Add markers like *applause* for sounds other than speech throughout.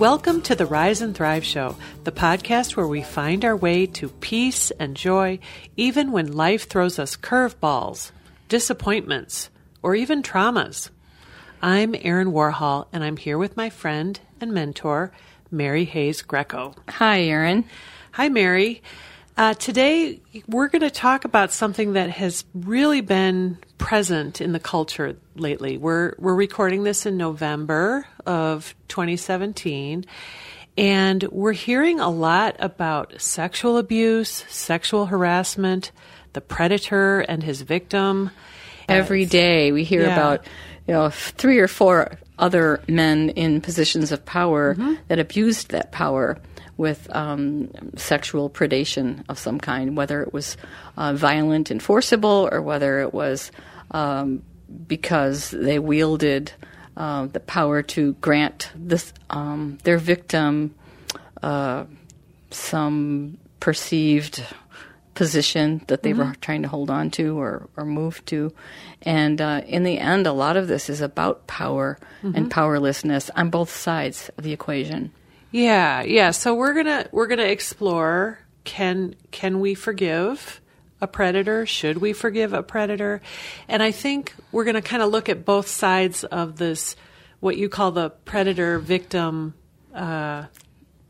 Welcome to the Rise and Thrive Show, the podcast where we find our way to peace and joy even when life throws us curveballs, disappointments, or even traumas. I'm Erin Warhol, and I'm here with my friend and mentor, Mary Hayes Grieco. Hi, Erin. Hi, Mary. Uh, today, we're going to talk about something that has really been present in the culture lately. We're we're recording this in November of 2017, and we're hearing a lot about sexual abuse, sexual harassment, the predator and his victim. Every day we hear Yeah. about you know three or four other men in positions of power that abused that power with um, sexual predation of some kind, whether it was uh, violent and forcible or whether it was um, because they wielded uh, the power to grant this um, their victim uh, some perceived position that they were trying to hold on to or, or move to. And uh, in the end, a lot of this is about power and powerlessness on both sides of the equation. Yeah, yeah. So we're gonna we're gonna explore can can we forgive a predator? Should we forgive a predator? And I think we're gonna kind of look at both sides of this what you call the predator victim uh,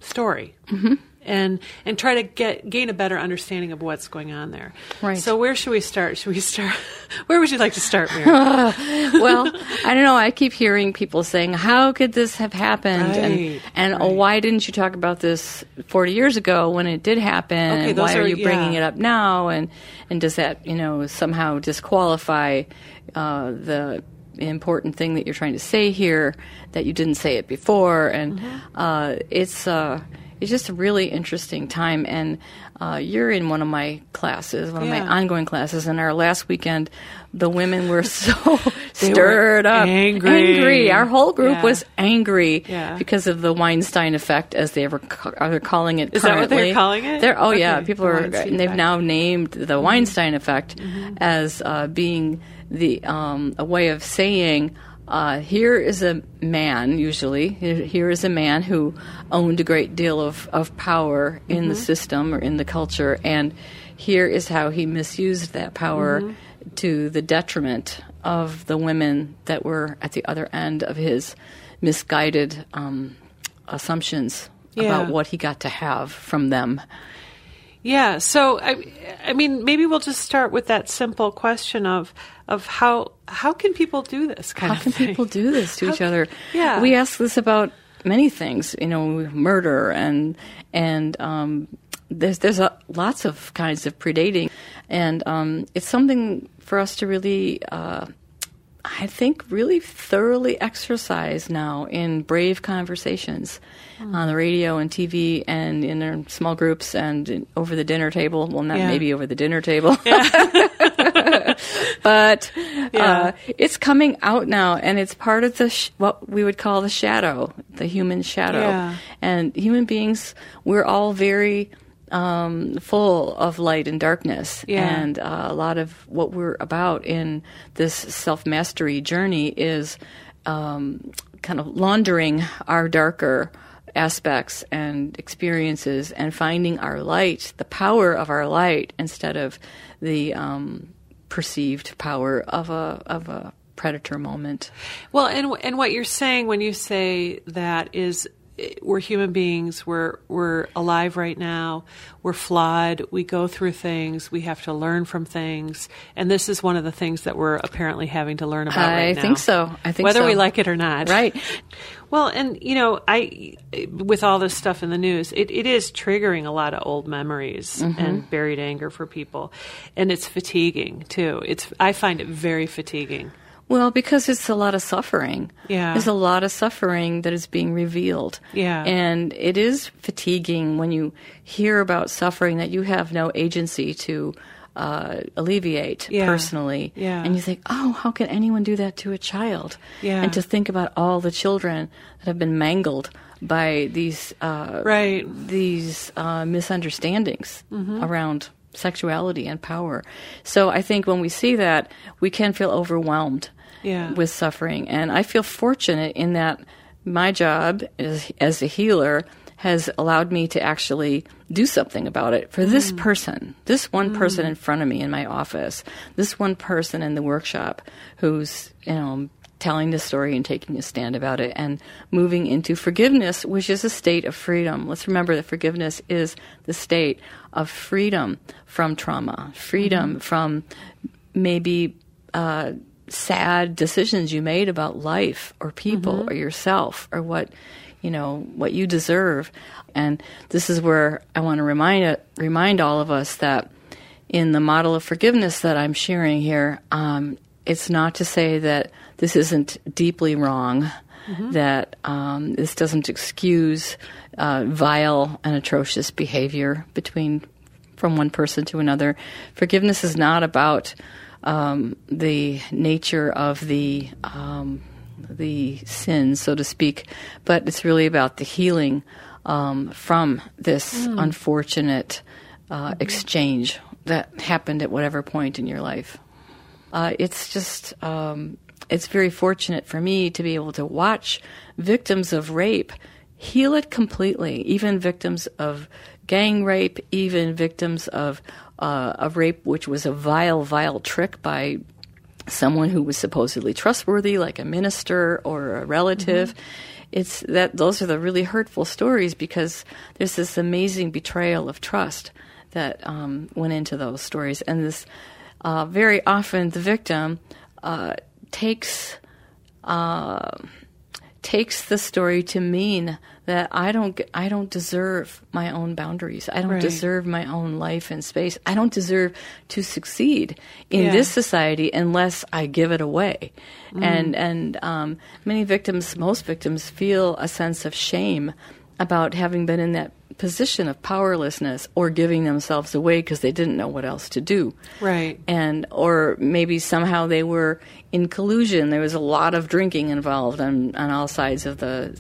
story. Mm-hmm. And and try to get gain a better understanding of what's going on there. Right. So where should we start? Should we start? *laughs* Where would you like to start, Mary? *laughs* well, I don't know. I keep hearing people saying, "How could this have happened?" Right, and and oh, why didn't you talk about this 40 years ago when it did happen? Okay, and why are, are- you bringing it up now? And and does that you know somehow disqualify uh, the important thing that you're trying to say here that you didn't say it before? And Mm-hmm. uh, it's uh, it's just a really interesting time and. Uh, you're in one of my classes, one of my ongoing classes, and our last weekend, the women were *laughs* so They were stirred up, angry. angry. Our whole group Yeah. was angry Yeah. because of the Weinstein effect, as they were ca- are they calling it. Is that what they're calling it? They're, oh yeah, people the are. Weinstein they've effect. now named the Weinstein effect as uh, being the um, a way of saying. Uh, here is a man, usually, here is a man who owned a great deal of, of power in the system or in the culture, and here is how he misused that power to the detriment of the women that were at the other end of his misguided um, assumptions Yeah. about what he got to have from them. Yeah. So I, I mean, maybe we'll just start with that simple question of of how how can people do this kind How can thing? people do this to How each other? yeah. we ask this about many things. You know, murder and and um, there's there's a, lots of kinds of predating, and um, it's something for us to really. Uh, I think really thoroughly exercise now in brave conversations on the radio and TV and in our small groups and over the dinner table. Well, not Yeah. maybe over the dinner table, *laughs* *laughs* but uh, it's coming out now, and it's part of the sh- what we would call the shadow, the human shadow. Yeah. And human beings, we're all very um, full of light and darkness, Yeah. and uh, a lot of what we're about in this self mastery journey is um, kind of laundering our darker aspects and experiences and finding our light, the power of our light, instead of the um, perceived power of a of a predator moment. Well, and and what you're saying when you say that is we're human beings. We're we're alive right now. We're flawed. We go through things. We have to learn from things. And this is one of the things that we're apparently having to learn about I right now. think so. I think so. whether so. we like it or not. Right. Well, and you know, I with all this stuff in the news, it, it is triggering a lot of old memories Mm-hmm. and buried anger for people, and it's fatiguing too. It's I find it very fatiguing. Well, because it's a lot of suffering. Yeah. There's a lot of suffering that is being revealed. Yeah. And it is fatiguing when you hear about suffering that you have no agency to uh, alleviate Yeah. personally. Yeah. And you think, oh, how can anyone do that to a child? Yeah. And to think about all the children that have been mangled by these uh, Right. these uh, misunderstandings Mm-hmm. around sexuality and power. So I think when we see that, we can feel overwhelmed Yeah. with suffering. And I feel fortunate in that my job as, as a healer has allowed me to actually do something about it for this mm. person, this one mm. person in front of me in my office, this one person in the workshop who's, you know, telling the story and taking a stand about it and moving into forgiveness, which is a state of freedom. Let's remember that forgiveness is the state of freedom from trauma, freedom mm-hmm. from maybe uh, sad decisions you made about life or people or yourself or what you know what you deserve. And this is where I want to remind remind all of us that in the model of forgiveness that I'm sharing here, um, it's not to say that this isn't deeply wrong, that um, this doesn't excuse uh, vile and atrocious behavior between from one person to another. Forgiveness is not about um, the nature of the um, the sin, so to speak, but it's really about the healing um, from this unfortunate uh, exchange that happened at whatever point in your life. Uh, it's just um, it's very fortunate for me to be able to watch victims of rape heal it completely, even victims of gang rape, even victims of uh, of rape, which was a vile, vile trick by someone who was supposedly trustworthy, like a minister or a relative. It's that those are the really hurtful stories because there's this amazing betrayal of trust that um, went into those stories, and this uh, very often the victim uh, takes uh, takes the story to mean that I don't I don't deserve my own boundaries. I don't Right. deserve my own life and space. I don't deserve to succeed in Yeah. this society unless I give it away. And and um, many victims, most victims, feel a sense of shame about having been in that position of powerlessness or giving themselves away because they didn't know what else to do Right. and or maybe somehow they were in collusion. There was a lot of drinking involved on on all sides of the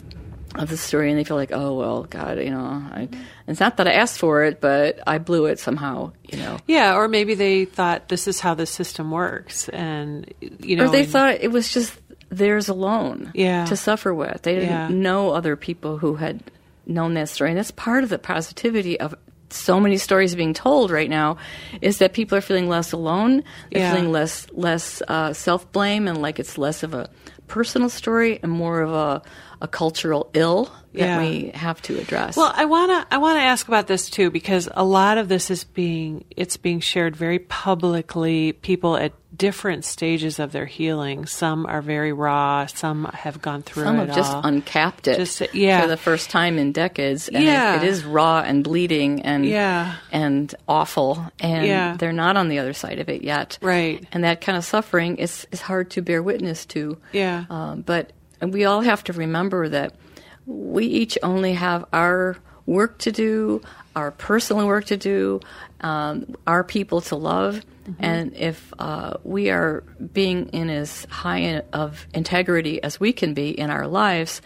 of the story, and they feel like, oh well, God, you know, I, it's not that I asked for it, but I blew it somehow, you know. Yeah, or maybe they thought this is how the system works, and you know, Or they and- thought it was just theirs alone Yeah. to suffer with. They didn't Yeah. know other people who had known that story. And that's part of the positivity of so many stories being told right now is that people are feeling less alone. They're Yeah. feeling less less uh, self blame and like it's less of a personal story and more of a, a cultural ill that Yeah. we have to address. Well, I wanna I wanna ask about this too because a lot of this is being it's being shared very publicly. People at different stages of their healing. Some are very raw. Some have gone through Some it have just all. uncapped it Just, yeah. for the first time in decades. And Yeah. it, it is raw and bleeding and Yeah. and awful. And Yeah. they're not on the other side of it yet. Right. And that kind of suffering is, is hard to bear witness to. Yeah. Um, but we all have to remember that we each only have our work to do, our personal work to do, um, our people to love. And if uh, we are being in as high in, of integrity as we can be in our lives,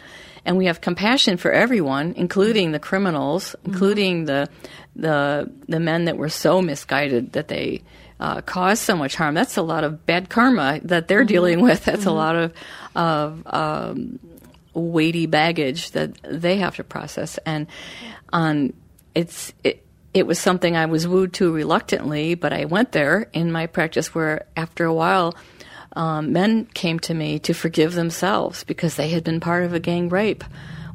and we have compassion for everyone, including the criminals, including the the the men that were so misguided that they uh, caused so much harm. That's a lot of bad karma that they're dealing with. That's a lot of of um, weighty baggage that they have to process, and on it's it. It was something I was wooed to reluctantly, but I went there in my practice where, after a while, um, men came to me to forgive themselves because they had been part of a gang rape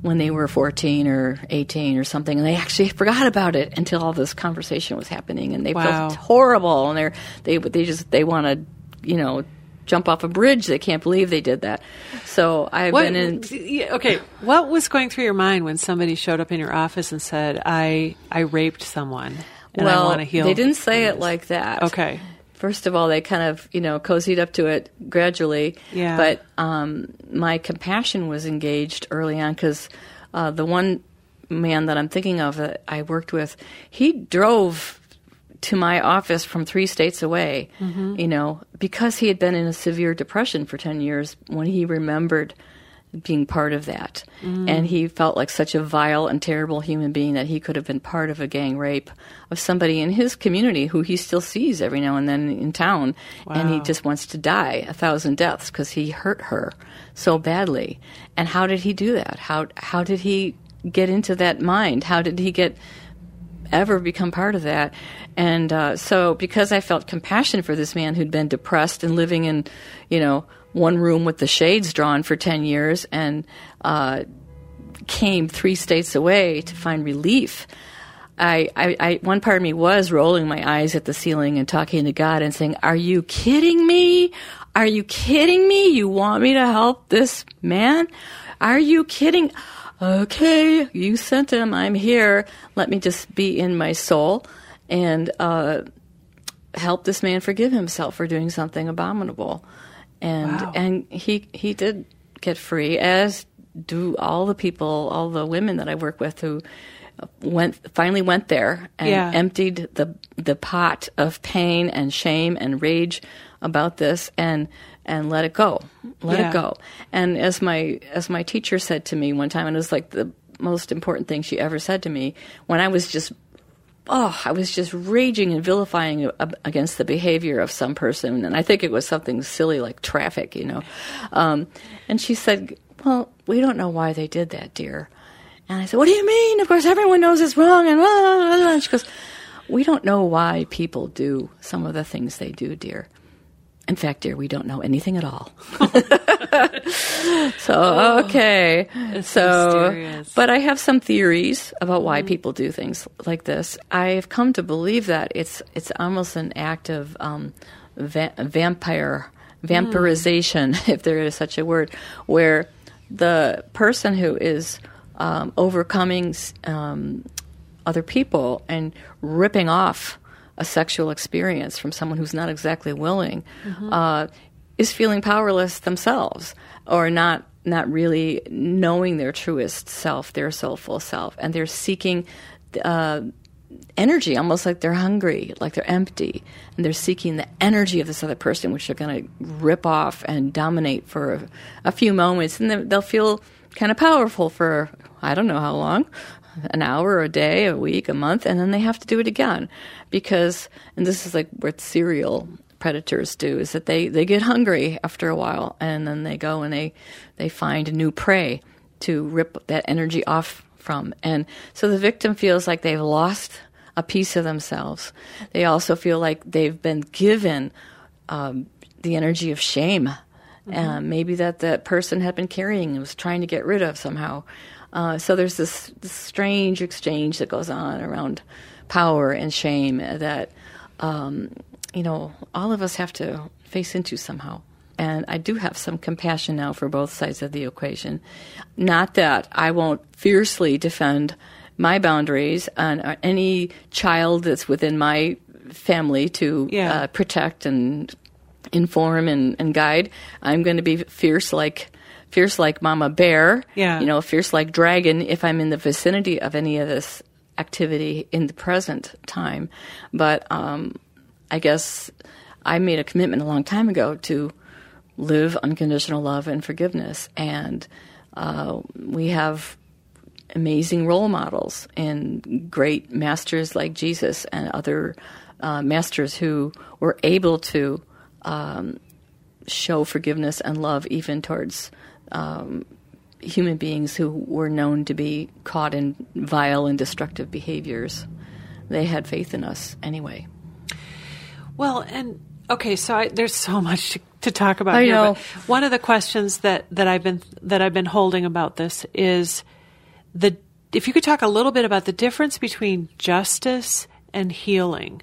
when they were 14 or 18 or something, and they actually *laughs* forgot about it until all this conversation was happening, and they Wow. felt horrible, and they're they they just they want to, you know, jump off a bridge. They can't believe they did that. So I've What, been in. okay, what was going through your mind when somebody showed up in your office and said, "I I raped someone and I want to heal"? they didn't say it like that. Okay. First of all, they kind of, you know, cozied up to it gradually. Yeah. But um, my compassion was engaged early on because uh, the one man that I'm thinking of that I worked with, he drove to my office from three states away, Mm-hmm. you know, because he had been in a severe depression for 10 years when he remembered being part of that. And he felt like such a vile and terrible human being that he could have been part of a gang rape of somebody in his community who he still sees every now and then in town. And he just wants to die a thousand deaths because he hurt her so badly. And how did he do that? How, how did he get into that mind? How did he get ever become part of that. And uh, so, because I felt compassion for this man who'd been depressed and living in, you know, one room with the shades drawn for 10 years and uh, came three states away to find relief. I, I, I, one part of me was rolling my eyes at the ceiling and talking to God and saying, Are you kidding me? Are you kidding me? You want me to help this man? Are you kidding? Okay, you sent him. I'm here. Let me just be in my soul and uh, help this man forgive himself for doing something abominable. And Wow. and he he did get free, as do all the people, all the women that I work with who went finally went there and Yeah. emptied the the pot of pain and shame and rage about this and and let it go let Yeah. it go and as my as my teacher said to me one time and it was like the most important thing she ever said to me when i was just oh, I was just raging and vilifying against the behavior of some person, and I think it was something silly like traffic, you know. Um, and she said, "Well, we don't know why they did that, dear." And I said, "What do you mean? Of course, everyone knows it's wrong." And, blah, blah, blah. and she goes, "We don't know why people do some of the things they do, dear." In fact, dear, we don't know anything at all. *laughs* *laughs* so okay, so mysterious. but I have some theories about why people do things like this. I've come to believe that it's it's almost an act of um, va- vampire vampirization, *laughs* if there is such a word, where the person who is um, overcoming um, other people and ripping off a sexual experience from someone who's not exactly willing uh, is feeling powerless themselves or not not really knowing their truest self, their soulful self, and they're seeking uh, energy, almost like they're hungry, like they're empty, and they're seeking the energy of this other person, which they're going to rip off and dominate for a, a few moments, and they'll feel kind of powerful for I don't know how long. An hour, a day, a week, a month, and then they have to do it again. Because, and this is like what serial predators do is that they, they get hungry after a while and then they go and they they find new prey to rip that energy off from. And so the victim feels like they've lost a piece of themselves. They also feel like they've been given um, the energy of shame. Uh, maybe that that person had been carrying and was trying to get rid of somehow uh, so there's this, this strange exchange that goes on around power and shame that um, you know, all of us have to face into somehow. And I do have some compassion now for both sides of the equation. Not that I won't fiercely defend my boundaries and uh, any child that's within my family to Yeah. uh, protect and inform and, and guide. I'm going to be fierce like fierce like Mama Bear. Yeah. You know, fierce like dragon if I'm in the vicinity of any of this activity in the present time. But um, I guess I made a commitment a long time ago to live unconditional love and forgiveness. And uh, we have amazing role models and great masters like Jesus and other uh, masters who were able to um, show forgiveness and love even towards um, human beings who were known to be caught in vile and destructive behaviors. They had faith in us anyway. Well, and okay, so I, there's so much to, to talk about I here. know. One of the questions that, that I've been that I've been holding about this is the if you could talk a little bit about the difference between justice and healing,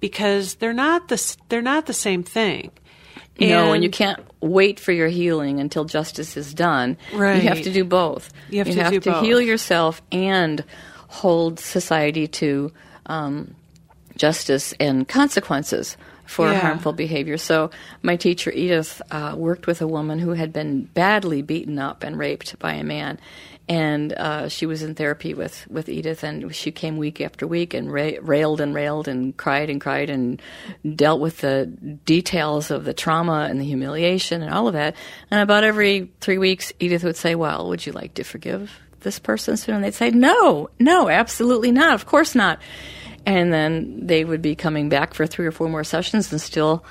because they're not the they're not the same thing. No, and you can't wait for your healing until justice is done. You have to do both. You have to do both. heal yourself and hold society to um, justice and consequences for Yeah. harmful behavior. So, my teacher Edith uh, worked with a woman who had been badly beaten up and raped by a man, and uh, she was in therapy with, with Edith, and she came week after week and ra- railed and railed and cried and cried and dealt with the details of the trauma and the humiliation and all of that. And about every three weeks, Edith would say, "Well, would you like to forgive this person soon?" And they'd say, "No, no, absolutely not. Of course not." And then they would be coming back for three or four more sessions and still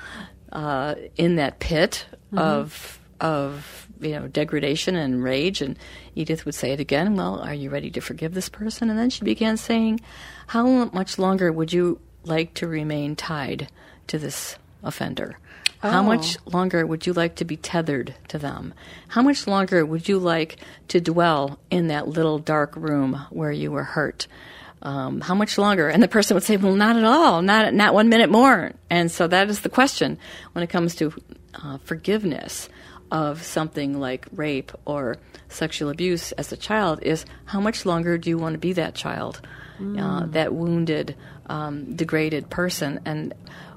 uh, in that pit mm-hmm. of of you know degradation and rage. And edith would say it again well are you ready to forgive this person? And then she began saying how much longer would you like to remain tied to this offender? Oh. how much longer would you like to be tethered to them? How much longer would you like to dwell in that little dark room where you were hurt? Um, how much longer? And the person would say, well, not at all, not not one minute more. And so that is the question when it comes to uh, forgiveness of something like rape or sexual abuse as a child is how much longer do you want to be that child, mm. uh, that wounded, um, degraded person? And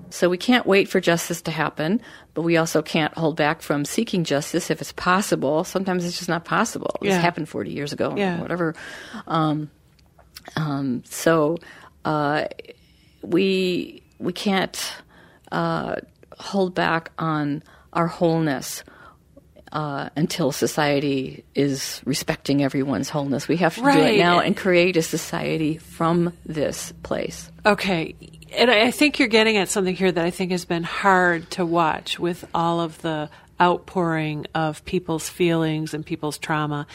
so we can't wait for justice to happen, but we also can't hold back from seeking justice if it's possible. Sometimes it's just not possible. Yeah. This happened 40 years ago, yeah. whatever. Um, um, so uh, we we can't uh, hold back on our wholeness uh, until society is respecting everyone's wholeness. We have to right. do it now and create a society from this place. Okay. And I think you're getting at something here that I think has been hard to watch with all of the outpouring of people's feelings and people's trauma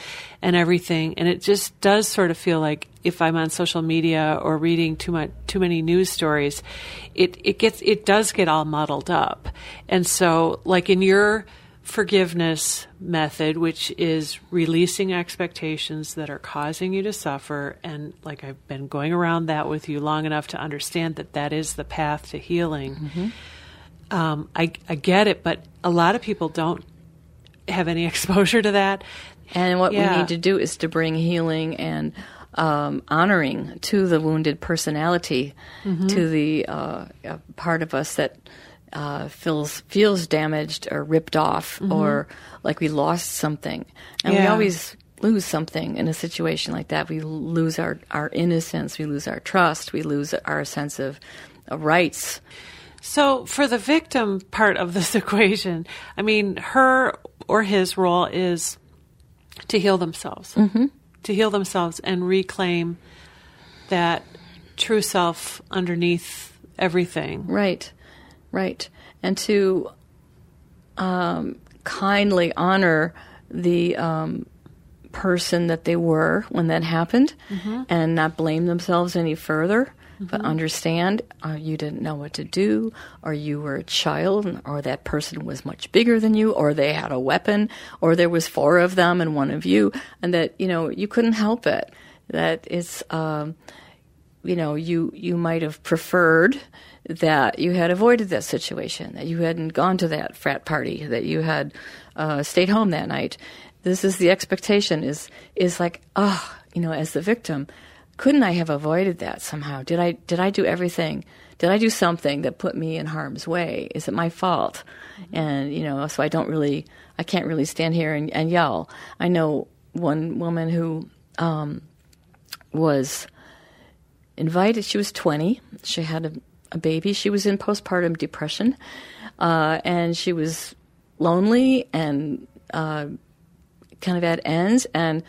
and everything. And it just does sort of feel like if I'm on social media or reading too much, too many news stories, it, it gets, it does get all muddled up. And so, like in your, forgiveness method, which is releasing expectations that are causing you to suffer. And like I've been going around that with you long enough to understand that that is the path to healing. Mm-hmm. Um, I, I get it, but a lot of people don't have any *laughs* exposure to that. And what yeah. we need to do is to bring healing and um, honoring to the wounded personality, mm-hmm. to the uh, part of us that uh, feels feels damaged or ripped off mm-hmm. or like we lost something, and yeah. we always lose something in a situation like that. We lose our our innocence, we lose our trust, we lose our sense of, of rights. So, for the victim part of this *laughs* equation, I mean, her or his role is to heal themselves, mm-hmm. to heal themselves and reclaim that true self underneath everything. Right. Right. And to um, kindly honor the um, person that they were when that happened mm-hmm. and not blame themselves any further. Mm-hmm. But understand uh, you didn't know what to do, or you were a child, or that person was much bigger than you, or they had a weapon, or there was four of them and one of you, and that you know you couldn't help it. That it's um, you know you you might have preferred that you had avoided that situation, that you hadn't gone to that frat party, that you had uh, stayed home that night. This is the expectation is is like, oh, you know, as the victim, couldn't I have avoided that somehow? Did I did I do everything? Did I do something that put me in harm's way? Is it my fault? Mm-hmm. And you know, so I don't really, I can't really stand here and, and yell. I know one woman who um, was invited. She was twenty. She had a a baby. She was in postpartum depression, uh, and she was lonely and uh, kind of at ends. And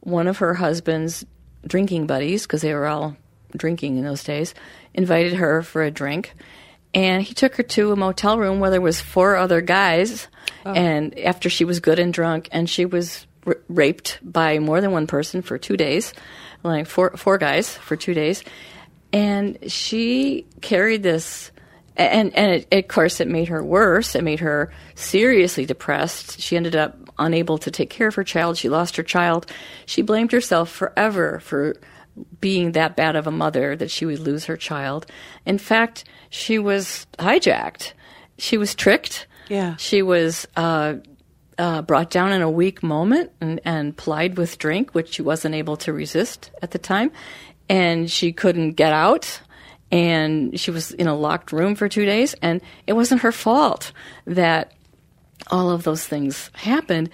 one of her husband's drinking buddies, because they were all drinking in those days, invited her for a drink. And he took her to a motel room where there was four other guys. Oh. And after she was good and drunk, and she was r- raped by more than one person for two days, like four four guys for two days. And she carried this and and it, of course it made her worse. It made her seriously depressed. She ended up unable to take care of her child. She lost her child. She blamed herself forever for being that bad of a mother that she would lose her child. In fact she was hijacked. She was tricked. Yeah. She was uh, uh, brought down in a weak moment and, and plied with drink, which she wasn't able to resist at the time. And she couldn't get out. And she was in a locked room for two days. And it wasn't her fault that all of those things happened.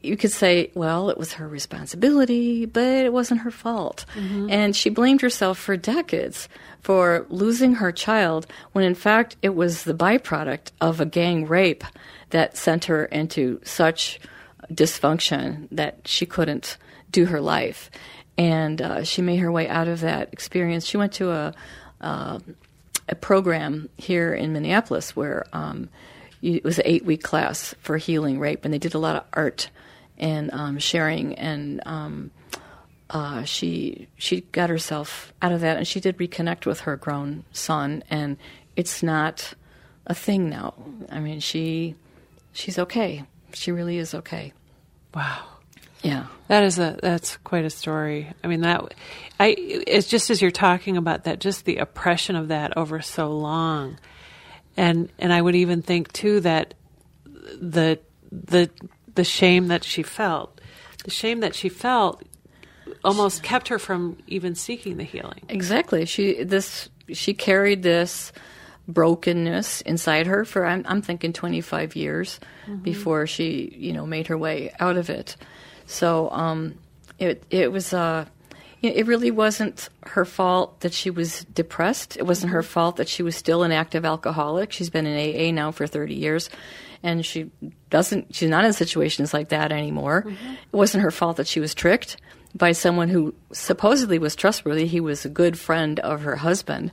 You could say, well, it was her responsibility, but it wasn't her fault. And she blamed herself for decades for losing her child when in fact it was the byproduct of a gang rape that sent her into such dysfunction that she couldn't do her life. And uh, she made her way out of that experience. She went to a, uh, a program here in Minneapolis where um, it was an eight week class for healing rape, and they did a lot of art and um, sharing. And um, uh, she she got herself out of that, and she did reconnect with her grown son, and it's not a thing now. I mean, she she's okay. She really is okay. Wow. Yeah. That is a that's quite a story. I mean that I it's just as you're talking about that just the oppression of that over so long. And and I would even think too that the the the shame that she felt, the shame that she felt almost kept her from even seeking the healing. Exactly. She this she carried this brokenness inside her for I'm, I'm thinking 25 years before she you know made her way out of it. So um, it it was uh, it it really wasn't her fault that she was depressed. It wasn't her fault that she was still an active alcoholic. She's been in AA now for 30 years, and she doesn't. She's not in situations like that anymore. It wasn't her fault that she was tricked by someone who supposedly was trustworthy. He was a good friend of her husband.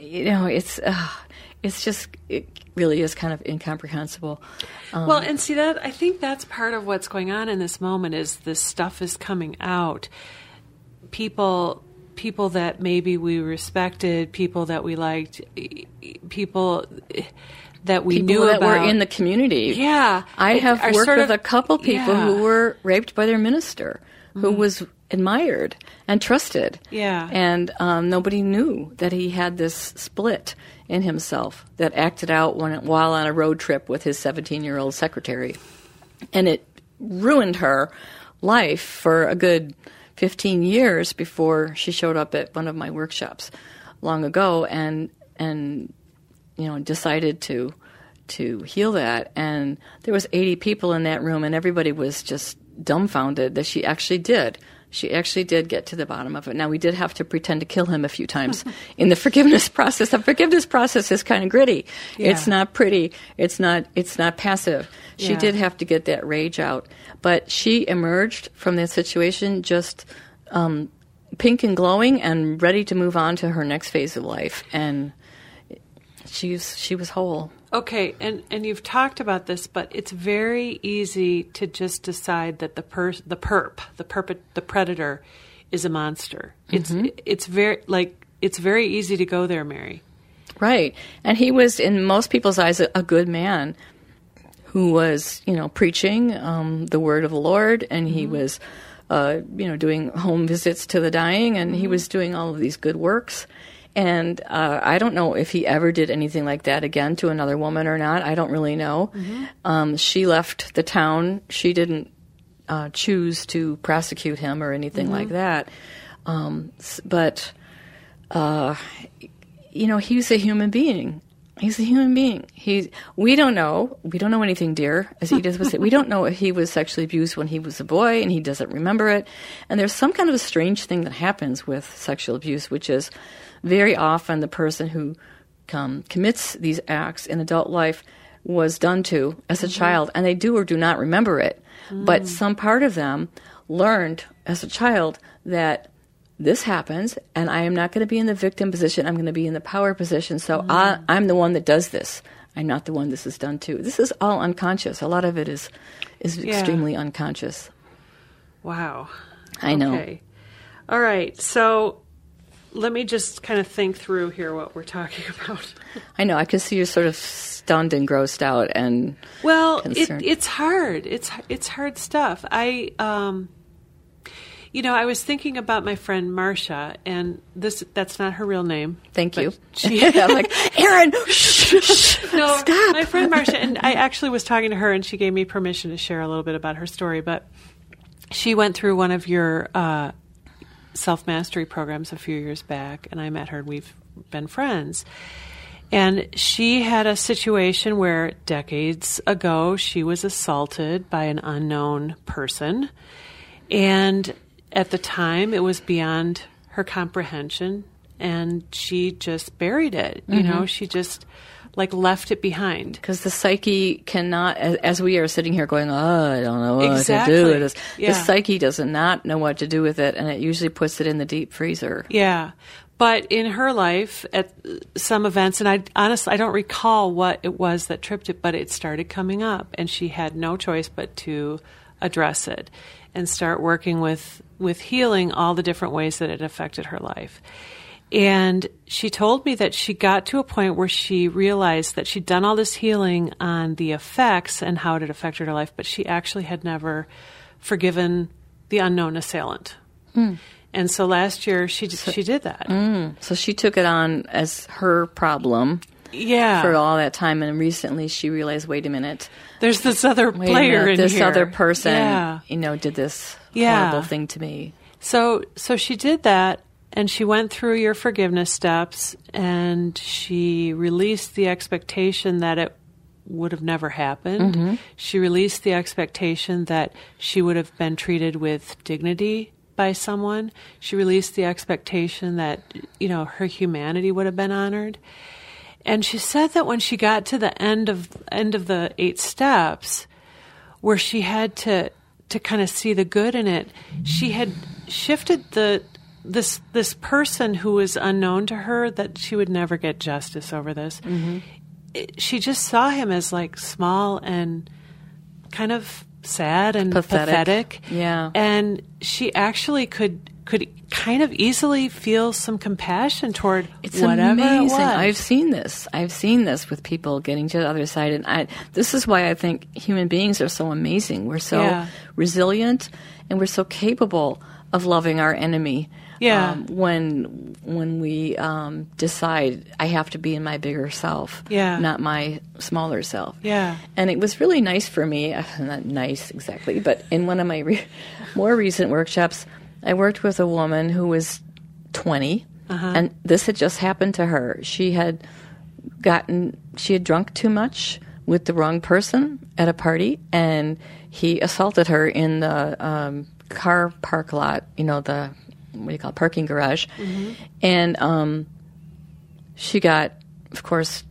You know, it's uh, it's just it really is kind of incomprehensible. Um, Well, and see that I think that's part of what's going on in this moment is this stuff is coming out. People people that maybe we respected, people that we liked, people that we people knew that about were in the community. Yeah. I have worked sort with of- a couple people yeah. who were raped by their minister, who was admired and trusted. Yeah. and um, nobody knew that he had this split in himself that acted out when, while on a road trip with his 17-year-old secretary, and it ruined her life for a good 15 years before she showed up at one of my workshops long ago and and you know decided to to heal that and there was 80 people in that room and everybody was just dumbfounded that she actually did she actually did get to the bottom of it. Now we did have to pretend to kill him a few times in the forgiveness *laughs* process. The forgiveness process is kind of gritty it's not pretty. It's not it's not passive. She Yeah. did have to get that rage out. But she emerged from that situation just um, pink and glowing and ready to move on to her next phase of life. And she's she was whole Okay, and and you've talked about this, but it's very easy to just decide that the per the perp, the perp, the predator, is a monster. It's it's very like it's very easy to go there, Mary. Right. And he was, in most people's eyes, a, a good man who was, you know, preaching um, the word of the Lord, and he was, uh, you know, doing home visits to the dying, and he was doing all of these good works. And uh, I don't know if he ever did anything like that again to another woman or not. I don't really know. Um, she left the town. She didn't uh, choose to prosecute him or anything like that. Um, but uh, you know, he's a human being. He's a human being. He, we don't know. We don't know anything, dear. As Edith was saying, we don't know if he was sexually abused when he was a boy and he doesn't remember it. And there's some kind of a strange thing that happens with sexual abuse, which is very often the person who um, commits these acts in adult life was done to as a mm-hmm. child, and they do or do not remember it. But mm. some part of them learned as a child that this happens and I am not going to be in the victim position. I'm going to be in the power position. So mm. I, I'm the one that does this. I'm not the one this is done to. This is all unconscious. A lot of it is is Yeah. extremely unconscious. Wow. I know. Okay. All right. So let me just kind of think through here what we're talking *laughs* about. I know. I can see you sort of stunned and grossed out and Well, it, it's hard. It's it's hard stuff. I um you know, I was thinking about my friend Marcia and this that's not her real name. thank you. she- *laughs* I'm like, *laughs* Erin, shh, shh, No, stop. my friend Marcia, and I actually was talking to her, and she gave me permission to share a little bit about her story. But she went through one of your uh, self mastery programs a few years back, and I met her, and we've been friends. And she had a situation where decades ago she was assaulted by an unknown person. And at the time, it was beyond her comprehension. And she just buried it. You know, mm-hmm. she just like left it behind. Because the psyche cannot, as, as we are sitting here going, oh, I don't know what Exactly. to do with this. Yeah. The psyche does not know what to do with it, and it usually puts it in the deep freezer. Yeah. But in her life, at some events, and I honestly I don't recall what it was that tripped it, but it started coming up, and she had no choice but to address it and start working with with healing all the different ways that it affected her life. And she told me that she got to a point where she realized that she'd done all this healing on the effects and how it had affected her life, but she actually had never forgiven the unknown assailant. Hmm. And so last year she she did that. Hmm. So she took it on as her problem Yeah. for all that time, and recently she realized, wait a minute, There's this other player minute, in this here. other person, Yeah. you know, did this Yeah. horrible thing to me. So so she did that and she went through your forgiveness steps and she released the expectation that it would have never happened. Mm-hmm. She released the expectation that she would have been treated with dignity by someone. She released the expectation that you know her humanity would have been honored. And she said that when she got to the end of end of the eight steps, where she had to to kind of see the good in it, she had shifted the this this person who was unknown to her that she would never get justice over this. Mm-hmm. It- she just saw him as like small and kind of sad and Pathetic. pathetic. Yeah. And she actually could could kind of easily feel some compassion toward It's whatever amazing. it. I've seen this. I've seen this with people getting to the other side, and I. This is why I think human beings are so amazing. We're so Yeah. resilient, and we're so capable of loving our enemy. Yeah. Um, when when we um, decide I have to be in my bigger self, Yeah. not my smaller self. Yeah. And it was really nice for me. uh, Not nice exactly, but in one of my re- more recent workshops, I worked with a woman who was 20, and this had just happened to her. She had gotten, she had drunk too much with the wrong person at a party, and he assaulted her in the um, car park lot, you know, the, what do you call it, parking garage. And um, she got, of course,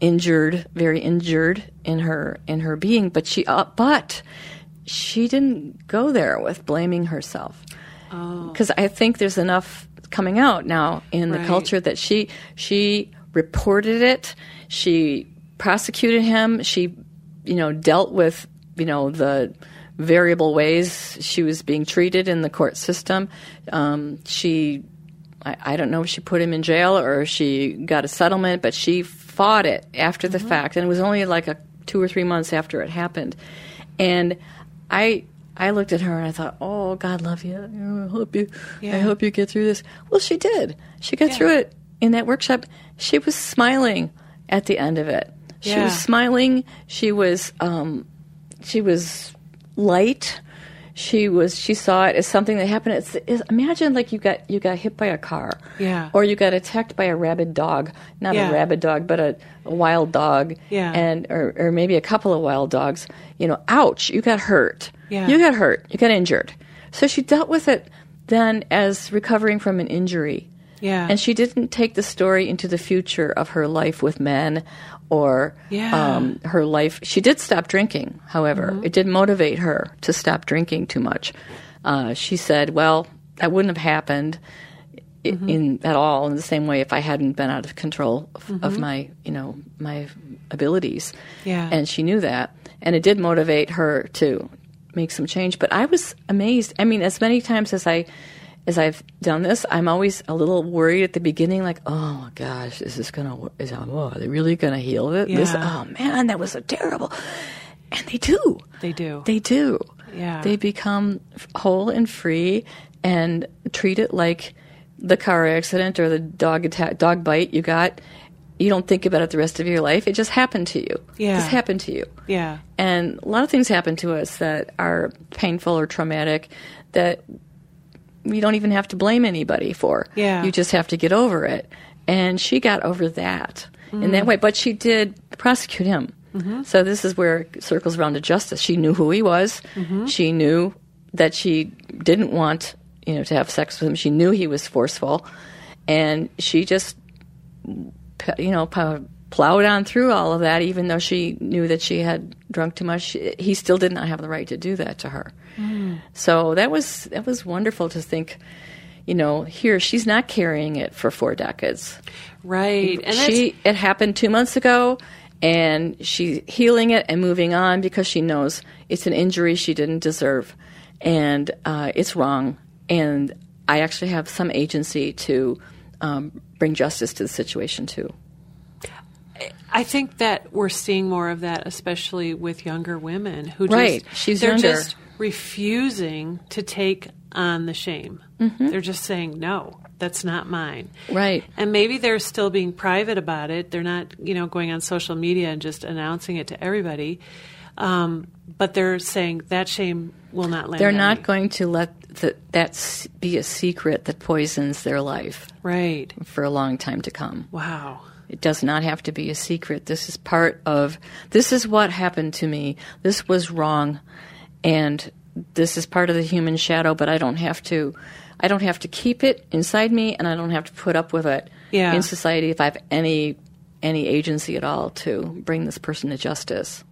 injured, very injured in her in her being. But she, uh, but she didn't go there with blaming herself because I think there's enough coming out now in the Right. culture that she she reported it, she prosecuted him, she you know dealt with you know the variable ways she was being treated in the court system. Um, she I, I don't know if she put him in jail or if she got a settlement, but she fought it after the fact, and it was only like a two or three months after it happened. And I I looked at her and I thought, oh, God love you. I hope you yeah. I hope you get through this. Well, she did. She got through it in that workshop. She was smiling at the end of it. She Yeah. was smiling. She was um, she was light. She was. She saw it as something that happened. It's, it's, imagine like you got you got hit by a car, Yeah. or you got attacked by a rabid dog. Not Yeah. a rabid dog, but a, a wild dog. Yeah. and or, or maybe a couple of wild dogs. You know, ouch! You got hurt. Yeah. you got hurt. You got injured. So she dealt with it then as recovering from an injury. Yeah. And she didn't take the story into the future of her life with men or Yeah. um, her life. She did stop drinking, however. Mm-hmm. It did motivate her to stop drinking too much. Uh, she said, well, that wouldn't have happened Mm-hmm. in at all in the same way if I hadn't been out of control of, of my, you know, my abilities. Mm-hmm. Yeah. And she knew that. And it did motivate her to make some change. But I was amazed. I mean, as many times as I as I've done this, I'm always a little worried at the beginning, like, oh my gosh, is this gonna? Is oh, are they really gonna heal it? This, oh man, that was so terrible. And they do. They do. They do. Yeah. They become whole and free and treat it like the car accident or the dog attack, dog bite you got. You don't think about it the rest of your life. It just happened to you. Yeah. It just happened to you. yeah. And a lot of things happen to us that are painful or traumatic that we don't even have to blame anybody for. Yeah. You just have to get over it. And she got over that. in that mm. way. But she did prosecute him. Mm-hmm. So this is where it circles around to justice. She knew who he was. Mm-hmm. She knew that she didn't want you know to have sex with him. She knew he was forceful, and she just you know plowed on through all of that. Even though she knew that she had drunk too much, he still did not have the right to do that to her. So that was that was wonderful to think. You know, here she's not carrying it for four decades Right. And she it happened two months ago and she's healing it and moving on because she knows it's an injury she didn't deserve and uh, it's wrong and i actually have some agency to um, bring justice to the situation too I think that we're seeing more of that, especially with younger women who just Right. She's they're younger. just refusing to take on the shame. They're just saying no, that's not mine. Right. And maybe they're still being private about it. They're not, you know, going on social media and just announcing it to everybody. Um, but they're saying that shame will not land. they're not me. going to let the, that be a secret that poisons their life right. for a long time to come Wow. It does not have to be a secret. This is part of, this is what happened to me. This was wrong. And this is part of the human shadow, but I don't have to, I don't have to keep it inside me and I don't have to put up with it Yeah. in society if I have any, any agency at all to bring this person to justice.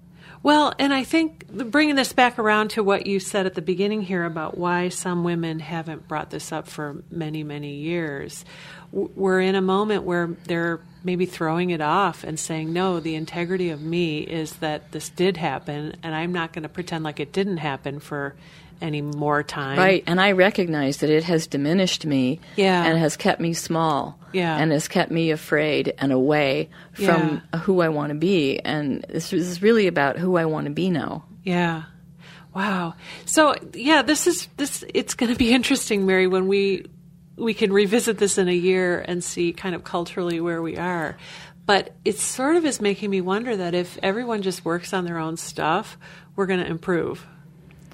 Well, and I think bringing this back around to what you said at the beginning here about why some women haven't brought this up for many, many years, we're in a moment where they're maybe throwing it off and saying, no, the integrity of me is that this did happen, and I'm not going to pretend like it didn't happen for any more time. Right. And I recognize that it has diminished me Yeah. and has kept me small Yeah. and has kept me afraid and away from who I want to be. And this is really about who I want to be now. Yeah. Wow. So yeah, this is this. It's going to be *laughs* interesting, Mary, when we we can revisit this in a year and see kind of culturally where we are. But it sort of is making me wonder that if everyone just works on their own stuff, we're going to improve.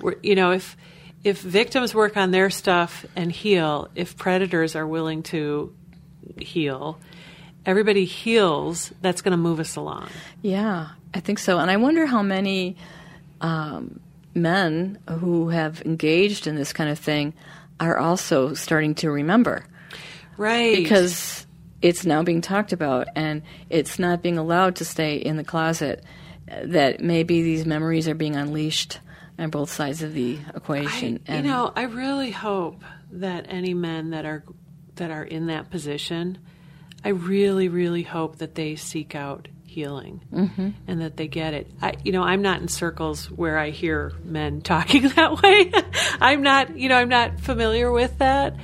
We're, you know, if if victims work on their stuff and heal, if predators are willing to heal, everybody heals. That's going to move us along. Yeah, I think so. And I wonder how many um, men who have engaged in this kind of thing are also starting to remember Right. because it's now being talked about and it's not being allowed to stay in the closet. uh, That maybe these memories are being unleashed on both sides of the equation. I, you know, I really hope that any men that are that are in that position, I really, really hope that they seek out healing Mm-hmm. and that they get it. I, you know, I'm not in circles where I hear men *laughs* talking that way. I'm not, you know, I'm not familiar with that.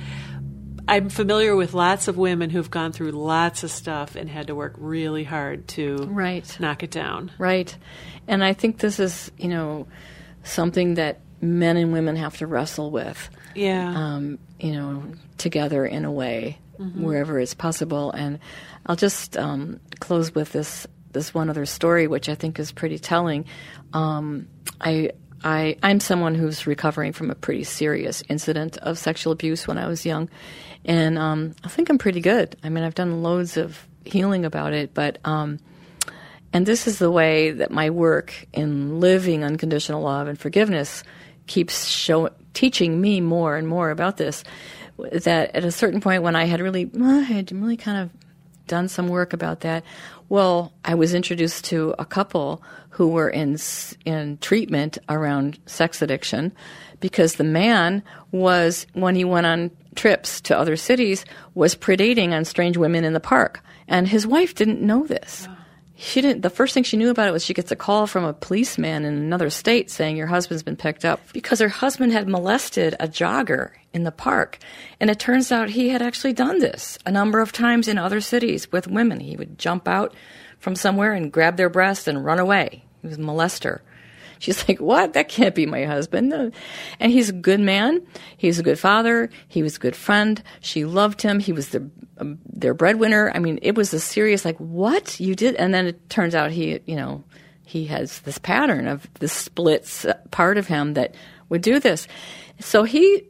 I'm familiar with lots of women who've gone through lots of stuff and had to work really hard to Right. knock it down. Right. And I think this is, you know, something that men and women have to wrestle with. Yeah. um, you know, together in a way wherever it's possible. And I'll just um, close with this this one other story, which I think is pretty telling. Um, I. I, I'm someone who's recovering from a pretty serious incident of sexual abuse when I was young, and um, I think I'm pretty good. I mean, I've done loads of healing about it, but um, and this is the way that my work in living unconditional love and forgiveness keeps show, teaching me more and more about this. That at a certain point, when I had really, I had really kind of done some work about that, well, I was introduced to a couple who were in in treatment around sex addiction, because the man was when he went on trips to other cities was predating on strange women in the park, and his wife didn't know this she didn't the first thing she knew about it was she gets a call from a policeman in another state saying your husband's been picked up because her husband had molested a jogger in the park. And it turns out he had actually done this a number of times in other cities with women. He would jump out from somewhere and grab their breast and run away. He was a molester She's like, "What? That can't be my husband." And he's a good man. He was a good father. He was a good friend. She loved him. He was their um, their breadwinner. I mean, it was a serious like, "What you did?" And then it turns out he, you know, he has this pattern of this split s- part of him that would do this. So he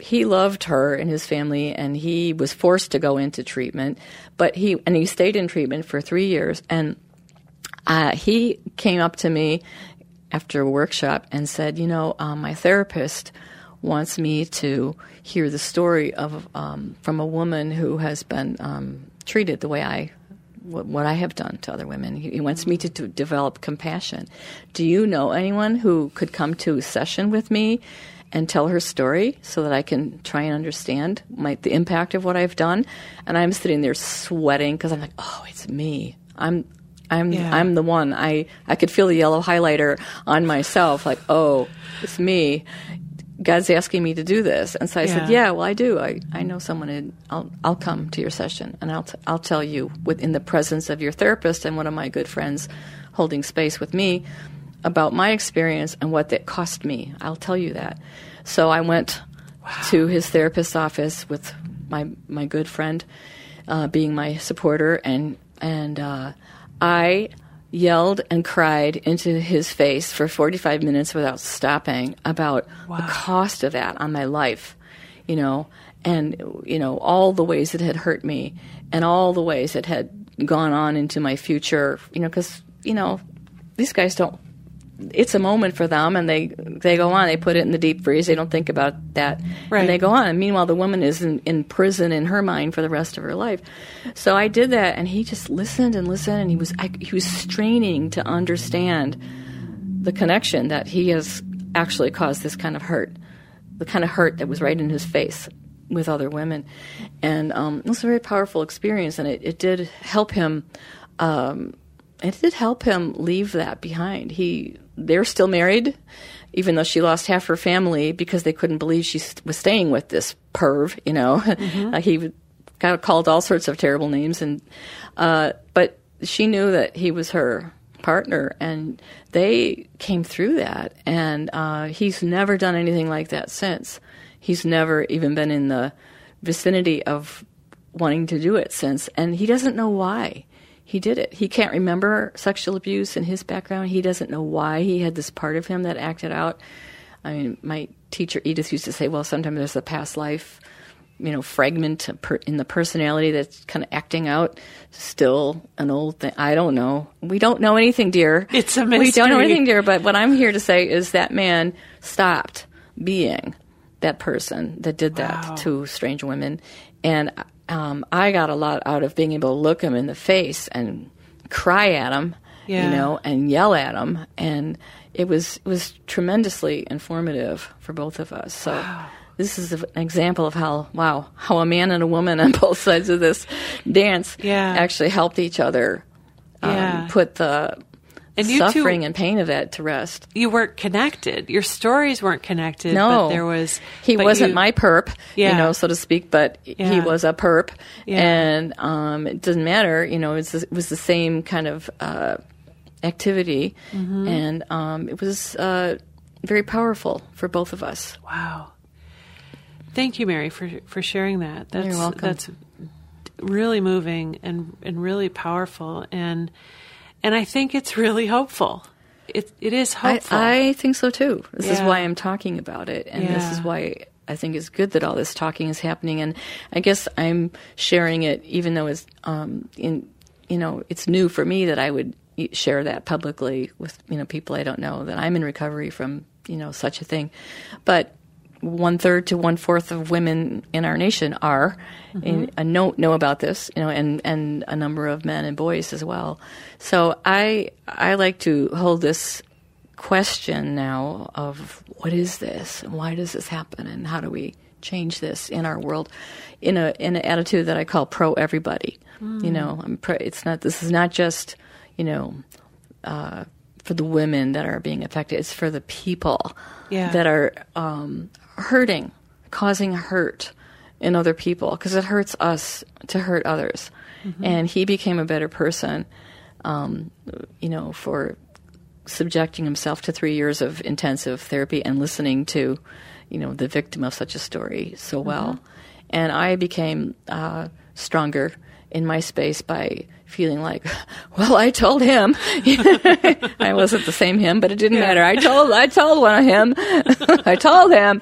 he loved her and his family, and he was forced to go into treatment. But he and he stayed in treatment for three years, and uh, he came up to me after a workshop and said, "You know, um, my therapist wants me to hear the story of um, from a woman who has been um, treated the way I." What I have done to other women. He, he wants me to, to develop compassion. Do you know anyone who could come to a session with me and tell her story so that I can try and understand my, the impact of what I've done. And I'm sitting there sweating because I'm like, oh, it's me. I'm I'm Yeah. I'm the one. I I could feel the yellow highlighter on myself. Like, oh, it's me. God's asking me to do this, and so I said, Yeah. "Yeah, well, I do. I, I know someone. In, I'll I'll come to your session, and I'll t- I'll tell you within the presence of your therapist and one of my good friends, holding space with me, about my experience and what that cost me. I'll tell you that." So I went to his therapist's office with my my good friend, uh, being my supporter, and and uh, I yelled and cried into his face for 45 minutes without stopping about the cost of that on my life, you know, and you know all the ways it had hurt me, and all the ways it had gone on into my future, you know, because you know these guys don't it's a moment for them and they they go on. They put it in the deep freeze. They don't think about that. Right. and they go on. And meanwhile the woman is in, in prison in her mind for the rest of her life. So i did that and he just listened and listened and he was I, he was straining to understand the connection that he has actually caused this kind of hurt the kind of hurt that was right in his face with other women. And um, it was a very powerful experience and it, it did help him um, it did help him leave that behind. He they're still married, even though she lost half her family because they couldn't believe she was staying with this perv. You know, *laughs* Uh, he got called all sorts of terrible names, and uh, but she knew that he was her partner, and they came through that. And uh, he's never done anything like that since. He's never even been in the vicinity of wanting to do it since, and he doesn't know why he did it. He can't remember sexual abuse in his background. He doesn't know why he had this part of him that acted out. I mean, my teacher Edith used to say, "Well, sometimes there's a past life, you know, fragment in the personality that's kind of acting out. Still an old thing. I don't know. We don't know anything, dear. It's a mystery. We don't know anything, dear. But what I'm here to say is that man stopped being that person that did that Wow. to strange women, and um, I got a lot out of being able to look him in the face and cry at him, Yeah. you know, and yell at him, and it was it was tremendously informative for both of us. So. This is an example of how wow how a man and a woman on *laughs* both sides of this dance Yeah. actually helped each other um, Yeah. put the And you two- suffering and pain of that to rest. You weren't connected. Your stories weren't connected. No, but there was. He wasn't you- my perp, Yeah. you know, so to speak, but he was a perp, Yeah. and um, it doesn't matter. You know, it was the same kind of uh, activity, Mm-hmm. and um, it was uh, very powerful for both of us. Wow. Thank you, Mary, for for sharing that. That's You're welcome. that's really moving and and really powerful and and I think it's really hopeful. It it is hopeful. I think so too. This is why I'm talking about it, and this is why I think it's good that all this talking is happening. And I guess I'm sharing it, even though it's um, in you know it's new for me that I would share that publicly with you know people I don't know that I'm in recovery from you know such a thing, but one third to one fourth of women in our nation are in, uh, know know about this, you know, and and a number of men and boys as well. So I I like to hold this question now of what is this and why does this happen and how do we change this in our world in a in an attitude that I call pro everybody. You know, I'm pro, it's not this is not just you know uh, for the women that are being affected. It's for the people Yeah. that are um, hurting, causing hurt in other people because it hurts us to hurt others. And he became a better person, um, you know, for subjecting himself to three years of intensive therapy and listening to, you know, the victim of such a story so well. And I became uh, stronger in my space by feeling like, *laughs* well, I told him. *laughs* I wasn't the same him, but it didn't matter. I told, I told one of him. *laughs* I told him.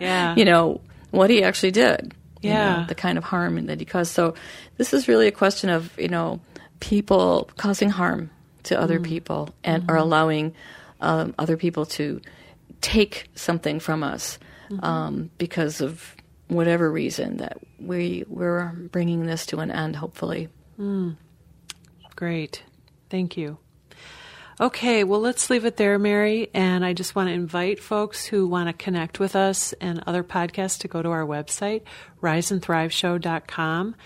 Yeah. you know, what he actually did. you Yeah. know, the kind of harm that he caused. So this is really a question of you know people causing harm to other people and are allowing um, other people to take something from us um, because of whatever reason that we we're bringing this to an end. Hopefully. Great. Thank you. Okay, well, let's leave it there, Mary. And I just want to invite folks who want to connect with us and other podcasts to go to our website, riseandthriveshow.com,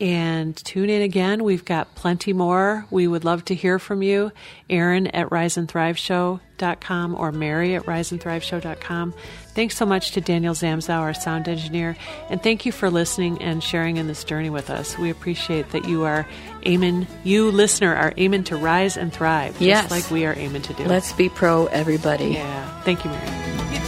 and tune in again. We've got plenty more. We would love to hear from you. Erin at riseandthriveshow.com or Mary at riseandthriveshow.com. Thanks so much to Daniel Zamzow, our sound engineer, and thank you for listening and sharing in this journey with us. We appreciate that you are aiming, you listener are aiming to rise and thrive, just Yes. like we are aiming to do. Let's be pro, everybody. yeah. Thank you, Mary. You